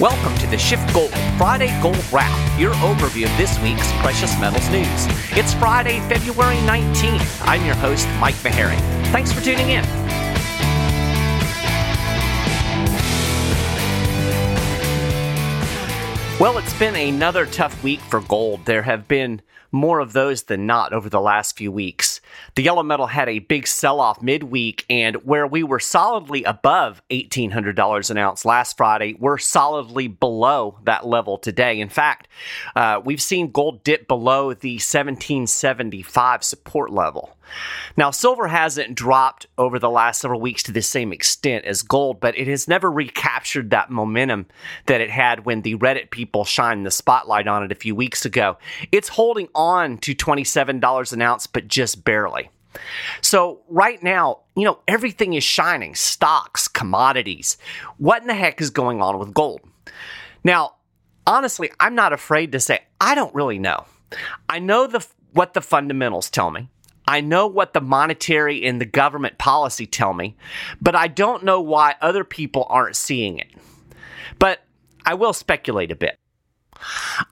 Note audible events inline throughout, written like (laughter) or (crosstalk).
Welcome to the Schiff Gold Friday Gold Wrap, your overview of this week's precious metals news. It's Friday, February 19th. I'm your host, Mike Maharrey. Thanks for tuning in. Well, it's been another tough week for gold. There have been more of those than not over the last few weeks. The yellow metal had a big sell off midweek, and where we were solidly above $1,800 an ounce last Friday, we're solidly below that level today. In fact, uh, we've seen gold dip below the 1775 support level. Now, silver hasn't dropped over the last several weeks to the same extent as gold, but it has never recaptured that momentum that it had when the Reddit people shined the spotlight on it a few weeks ago. It's holding on to $27 an ounce, but just barely. So, right now, you know, everything is shining stocks, commodities. What in the heck is going on with gold? Now, honestly, I'm not afraid to say I don't really know. I know the what the fundamentals tell me. I know what the monetary and the government policy tell me, but I don't know why other people aren't seeing it. But I will speculate a bit.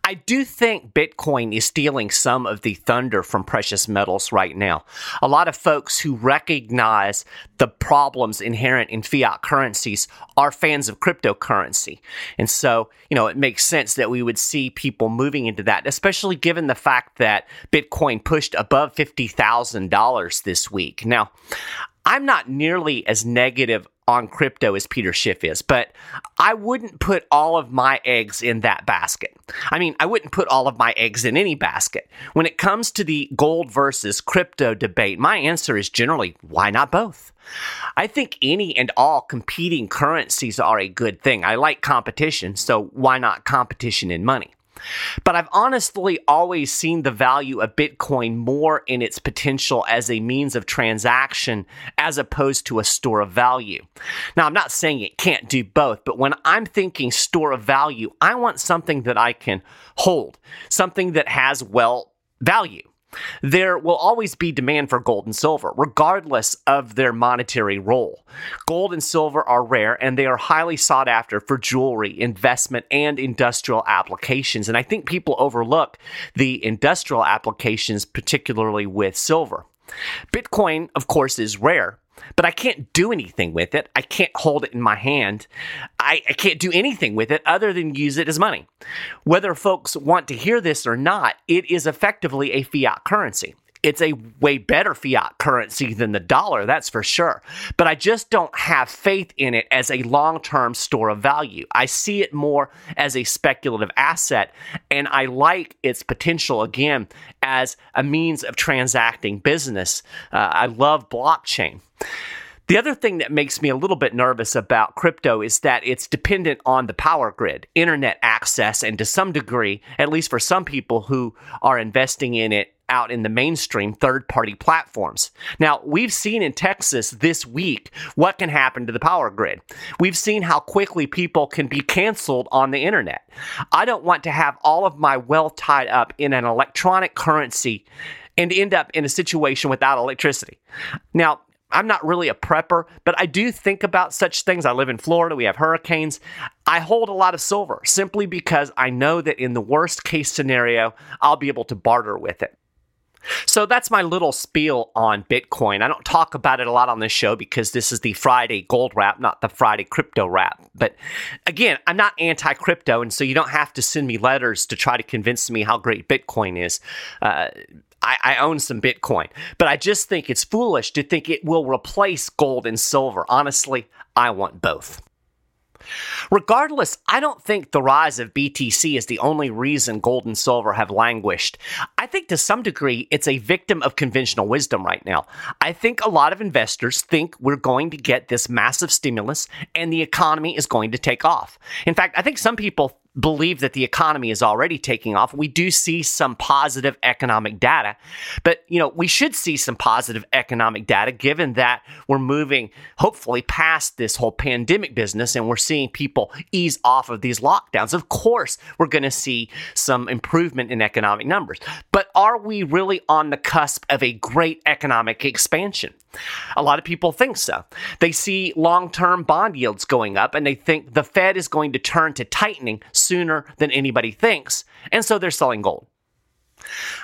I do think Bitcoin is stealing some of the thunder from precious metals right now. A lot of folks who recognize the problems inherent in fiat currencies are fans of cryptocurrency. And so, you know, it makes sense that we would see people moving into that, especially given the fact that Bitcoin pushed above $50,000 this week. Now, I'm not nearly as negative on crypto as Peter Schiff is, but I wouldn't put all of my eggs in that basket. I mean, I wouldn't put all of my eggs in any basket. When it comes to the gold versus crypto debate, my answer is generally why not both? I think any and all competing currencies are a good thing. I like competition, so why not competition in money? But I've honestly always seen the value of Bitcoin more in its potential as a means of transaction as opposed to a store of value. Now, I'm not saying it can't do both, but when I'm thinking store of value, I want something that I can hold, something that has, well, value. There will always be demand for gold and silver, regardless of their monetary role. Gold and silver are rare and they are highly sought after for jewelry, investment, and industrial applications. And I think people overlook the industrial applications, particularly with silver. Bitcoin, of course, is rare, but I can't do anything with it. I can't hold it in my hand. I, I, can't do anything with it other than use it as money. Whether folks want to hear this or not, it is effectively a fiat currency. It's a way better fiat currency than the dollar, that's for sure. But I just don't have faith in it as a long term store of value. I see it more as a speculative asset, and I like its potential again as a means of transacting business. Uh, I love blockchain. The other thing that makes me a little bit nervous about crypto is that it's dependent on the power grid, internet access, and to some degree, at least for some people who are investing in it out in the mainstream third party platforms. Now, we've seen in Texas this week what can happen to the power grid. We've seen how quickly people can be canceled on the internet. I don't want to have all of my wealth tied up in an electronic currency and end up in a situation without electricity. Now, I'm not really a prepper, but I do think about such things. I live in Florida, we have hurricanes. I hold a lot of silver simply because I know that in the worst case scenario, I'll be able to barter with it. So that's my little spiel on Bitcoin. I don't talk about it a lot on this show because this is the Friday gold wrap, not the Friday crypto wrap. But again, I'm not anti crypto, and so you don't have to send me letters to try to convince me how great Bitcoin is. Uh, I, I, own some Bitcoin, but I just think it's foolish to think it will replace gold and silver. Honestly, I want both. Regardless, I don't think the rise of BTC is the only reason gold and silver have languished. I think to some degree it's a victim of conventional wisdom right now. I think a lot of investors think we're going to get this massive stimulus and the economy is going to take off. In fact, I think some people believe that the economy is already taking off. We do see some positive economic data, but you know, we should see some positive economic data given that we're moving hopefully past this whole pandemic business and we're seeing people ease off of these lockdowns. Of course, we're going to see some improvement in economic numbers. But are we really on the cusp of a great economic expansion? A lot of people think so. They see long term bond yields going up and they think the Fed is going to turn to tightening sooner than anybody thinks. And so they're selling gold.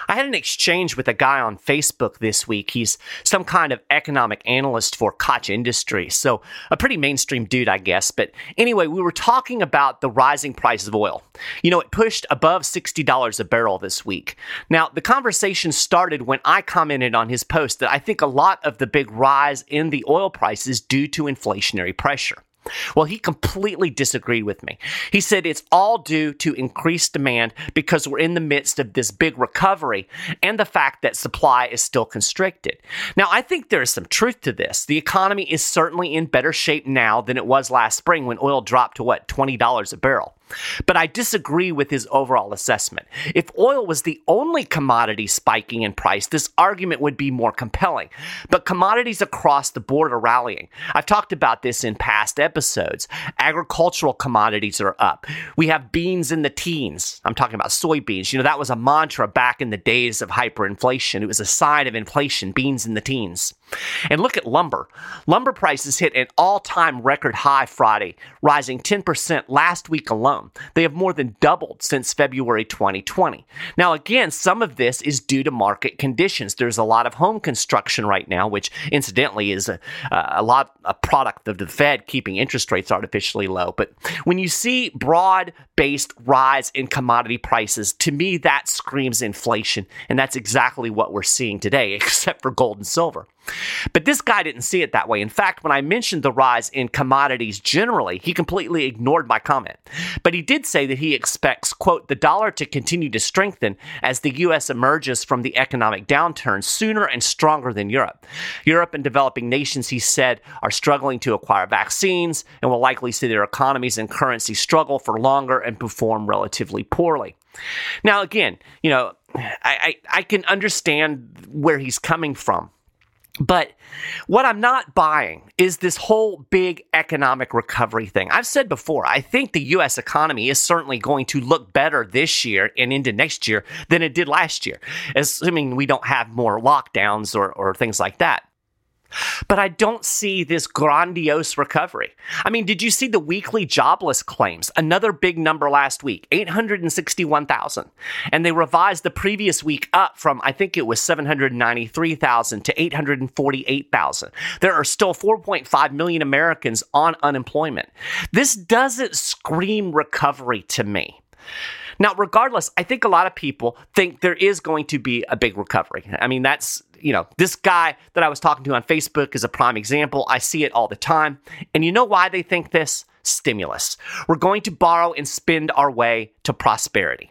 I had an exchange with a guy on Facebook this week. He's some kind of economic analyst for Koch Industries, so a pretty mainstream dude, I guess. But anyway, we were talking about the rising price of oil. You know, it pushed above $60 a barrel this week. Now, the conversation started when I commented on his post that I think a lot of the big rise in the oil price is due to inflationary pressure. Well, he completely disagreed with me. He said it's all due to increased demand because we're in the midst of this big recovery and the fact that supply is still constricted. Now, I think there is some truth to this. The economy is certainly in better shape now than it was last spring when oil dropped to what, $20 a barrel. But I disagree with his overall assessment. If oil was the only commodity spiking in price, this argument would be more compelling. But commodities across the board are rallying. I've talked about this in past episodes. Agricultural commodities are up. We have beans in the teens. I'm talking about soybeans. You know, that was a mantra back in the days of hyperinflation. It was a sign of inflation, beans in the teens. And look at lumber. Lumber prices hit an all time record high Friday, rising 10% last week alone. They have more than doubled since February 2020. Now, again, some of this is due to market conditions. There's a lot of home construction right now, which incidentally is a, a lot a product of the Fed keeping interest rates artificially low. But when you see broad based rise in commodity prices, to me, that screams inflation. And that's exactly what we're seeing today, (laughs) except for gold and silver. But this guy didn't see it that way. In fact, when I mentioned the rise in commodities generally, he completely ignored my comment. But he did say that he expects, quote, the dollar to continue to strengthen as the U.S. emerges from the economic downturn sooner and stronger than Europe. Europe and developing nations, he said, are struggling to acquire vaccines and will likely see their economies and currency struggle for longer and perform relatively poorly. Now, again, you know, I, I, I can understand where he's coming from. But what I'm not buying is this whole big economic recovery thing. I've said before, I think the US economy is certainly going to look better this year and into next year than it did last year, assuming we don't have more lockdowns or, or things like that. But I don't see this grandiose recovery. I mean, did you see the weekly jobless claims? Another big number last week 861,000. And they revised the previous week up from, I think it was 793,000 to 848,000. There are still 4.5 million Americans on unemployment. This doesn't scream recovery to me. Now, regardless, I think a lot of people think there is going to be a big recovery. I mean, that's you know, this guy that I was talking to on Facebook is a prime example. I see it all the time. And you know why they think this? Stimulus. We're going to borrow and spend our way to prosperity.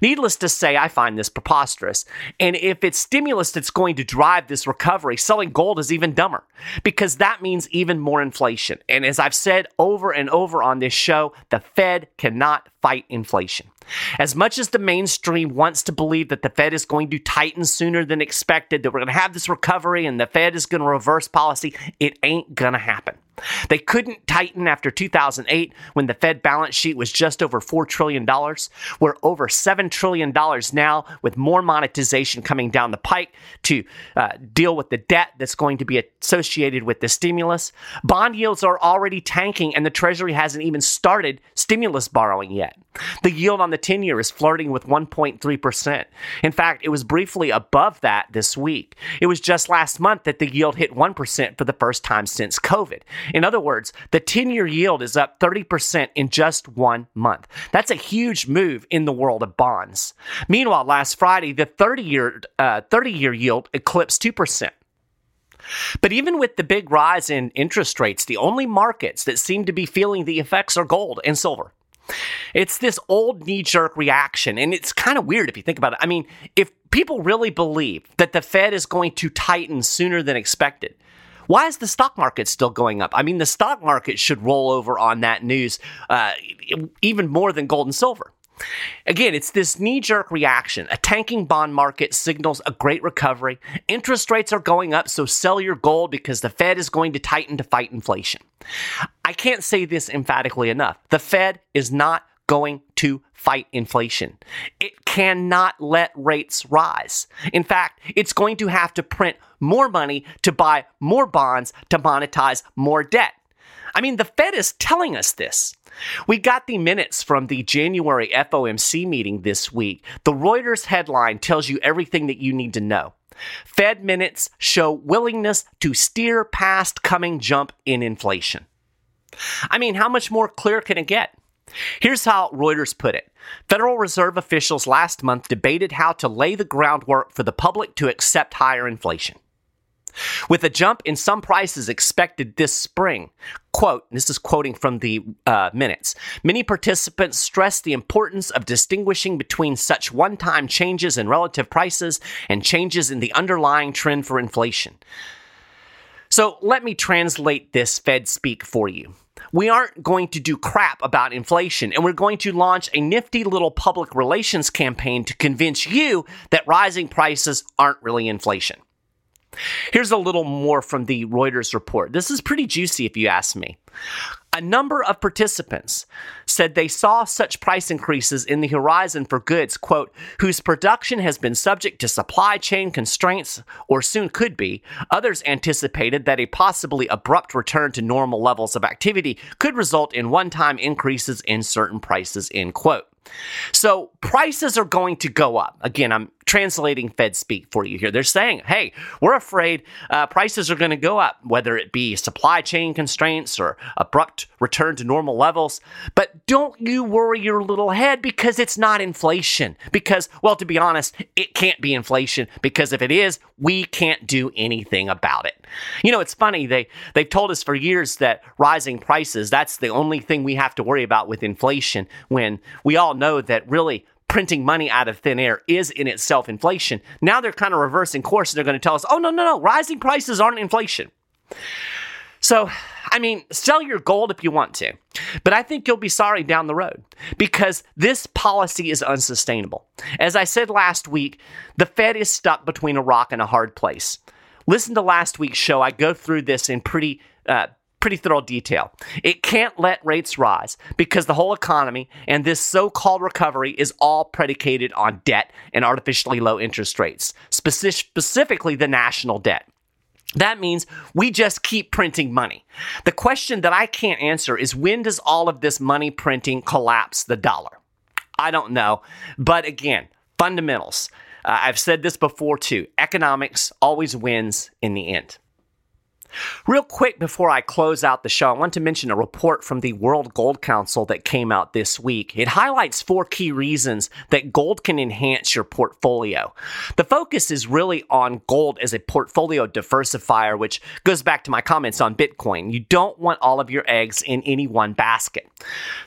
Needless to say, I find this preposterous. And if it's stimulus that's going to drive this recovery, selling gold is even dumber because that means even more inflation. And as I've said over and over on this show, the Fed cannot fight inflation. As much as the mainstream wants to believe that the Fed is going to tighten sooner than expected, that we're going to have this recovery and the Fed is going to reverse policy, it ain't going to happen. They couldn't tighten after 2008 when the Fed balance sheet was just over $4 trillion. We're over $7 trillion now with more monetization coming down the pike to uh, deal with the debt that's going to be associated with the stimulus. Bond yields are already tanking and the Treasury hasn't even started stimulus borrowing yet. The yield on the 10 year is flirting with 1.3%. In fact, it was briefly above that this week. It was just last month that the yield hit 1% for the first time since COVID. In other words, the 10 year yield is up 30% in just one month. That's a huge move in the world of bonds. Meanwhile, last Friday, the 30 year, uh, 30 year yield eclipsed 2%. But even with the big rise in interest rates, the only markets that seem to be feeling the effects are gold and silver. It's this old knee jerk reaction, and it's kind of weird if you think about it. I mean, if people really believe that the Fed is going to tighten sooner than expected, Why is the stock market still going up? I mean, the stock market should roll over on that news uh, even more than gold and silver. Again, it's this knee jerk reaction. A tanking bond market signals a great recovery. Interest rates are going up, so sell your gold because the Fed is going to tighten to fight inflation. I can't say this emphatically enough. The Fed is not going to fight inflation. It cannot let rates rise. In fact, it's going to have to print more money to buy more bonds to monetize more debt. I mean, the Fed is telling us this. We got the minutes from the January FOMC meeting this week. The Reuters headline tells you everything that you need to know. Fed minutes show willingness to steer past coming jump in inflation. I mean, how much more clear can it get? Here's how Reuters put it Federal Reserve officials last month debated how to lay the groundwork for the public to accept higher inflation. With a jump in some prices expected this spring, quote, this is quoting from the uh, minutes, many participants stressed the importance of distinguishing between such one time changes in relative prices and changes in the underlying trend for inflation. So let me translate this Fed speak for you. We aren't going to do crap about inflation, and we're going to launch a nifty little public relations campaign to convince you that rising prices aren't really inflation. Here's a little more from the Reuters report. This is pretty juicy if you ask me. A number of participants said they saw such price increases in the horizon for goods, quote, whose production has been subject to supply chain constraints or soon could be. Others anticipated that a possibly abrupt return to normal levels of activity could result in one time increases in certain prices, end quote. So prices are going to go up. Again, I'm translating Fed speak for you here. They're saying, hey, we're afraid uh, prices are going to go up, whether it be supply chain constraints or abrupt return to normal levels. But don't you worry your little head because it's not inflation. Because, well, to be honest, it can't be inflation because if it is, we can't do anything about it. You know, it's funny. They, they've told us for years that rising prices, that's the only thing we have to worry about with inflation when we all know that really printing money out of thin air is in itself inflation. Now they're kind of reversing course and they're going to tell us, oh, no, no, no, rising prices aren't inflation. So, I mean, sell your gold if you want to, but I think you'll be sorry down the road because this policy is unsustainable. As I said last week, the Fed is stuck between a rock and a hard place. Listen to last week's show. I go through this in pretty uh, pretty thorough detail. It can't let rates rise because the whole economy and this so called recovery is all predicated on debt and artificially low interest rates, specifically the national debt. That means we just keep printing money. The question that I can't answer is when does all of this money printing collapse the dollar? I don't know. But again, fundamentals. Uh, I've said this before too. Economics always wins in the end. Real quick before I close out the show, I want to mention a report from the World Gold Council that came out this week. It highlights four key reasons that gold can enhance your portfolio. The focus is really on gold as a portfolio diversifier, which goes back to my comments on Bitcoin. You don't want all of your eggs in any one basket.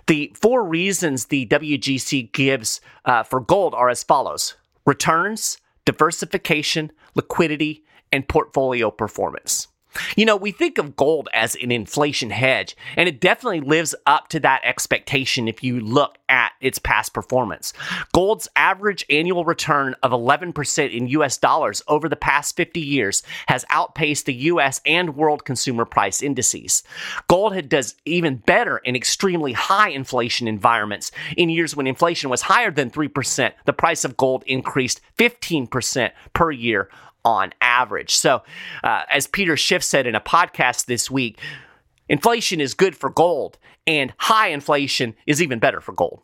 The four reasons the WGC gives uh, for gold are as follows returns, diversification, liquidity, and portfolio performance. You know, we think of gold as an inflation hedge, and it definitely lives up to that expectation if you look at its past performance. Gold's average annual return of 11% in US dollars over the past 50 years has outpaced the US and world consumer price indices. Gold does even better in extremely high inflation environments. In years when inflation was higher than 3%, the price of gold increased 15% per year on average. So, uh, as Peter Schiff said in a podcast this week, inflation is good for gold, and high inflation is even better for gold.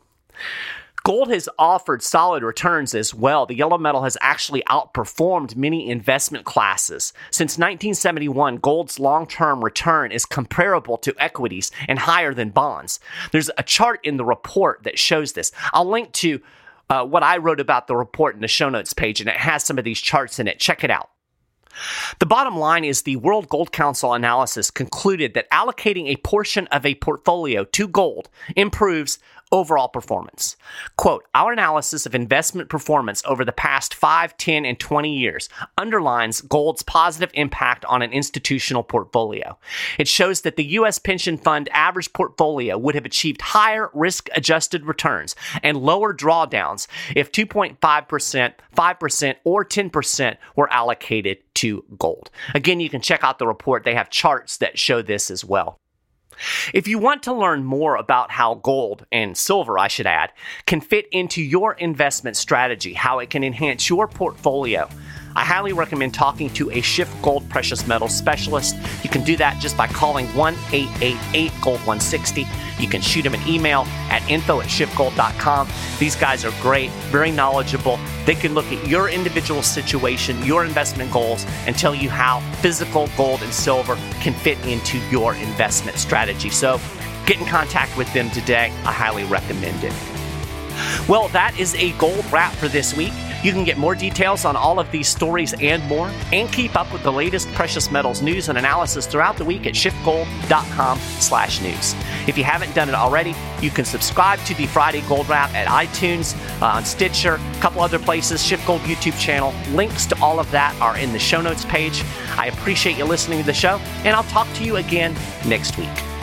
Gold has offered solid returns as well. The yellow metal has actually outperformed many investment classes. Since 1971, gold's long term return is comparable to equities and higher than bonds. There's a chart in the report that shows this. I'll link to uh, what I wrote about the report in the show notes page, and it has some of these charts in it. Check it out. The bottom line is the World Gold Council analysis concluded that allocating a portion of a portfolio to gold improves overall performance. Quote, our analysis of investment performance over the past 5, 10, and 20 years underlines gold's positive impact on an institutional portfolio. It shows that the U.S. pension fund average portfolio would have achieved higher risk adjusted returns and lower drawdowns if 2.5%, 5%, or 10% were allocated to gold. Again, you can check out the report. They have charts that show this as well. If you want to learn more about how gold and silver, I should add, can fit into your investment strategy, how it can enhance your portfolio, I highly recommend talking to a Schiff Gold precious metals specialist. You can do that just by calling 1 888 Gold 160. You can shoot them an email at info at schiffgold.com. These guys are great, very knowledgeable. They can look at your individual situation, your investment goals, and tell you how physical gold and silver can fit into your investment strategy. So get in contact with them today. I highly recommend it. Well, that is a gold wrap for this week. You can get more details on all of these stories and more, and keep up with the latest precious metals news and analysis throughout the week at schiffgold.com/news. If you haven't done it already, you can subscribe to the Friday Gold Wrap at iTunes, uh, on Stitcher, a couple other places, Schiff Gold YouTube channel. Links to all of that are in the show notes page. I appreciate you listening to the show, and I'll talk to you again next week.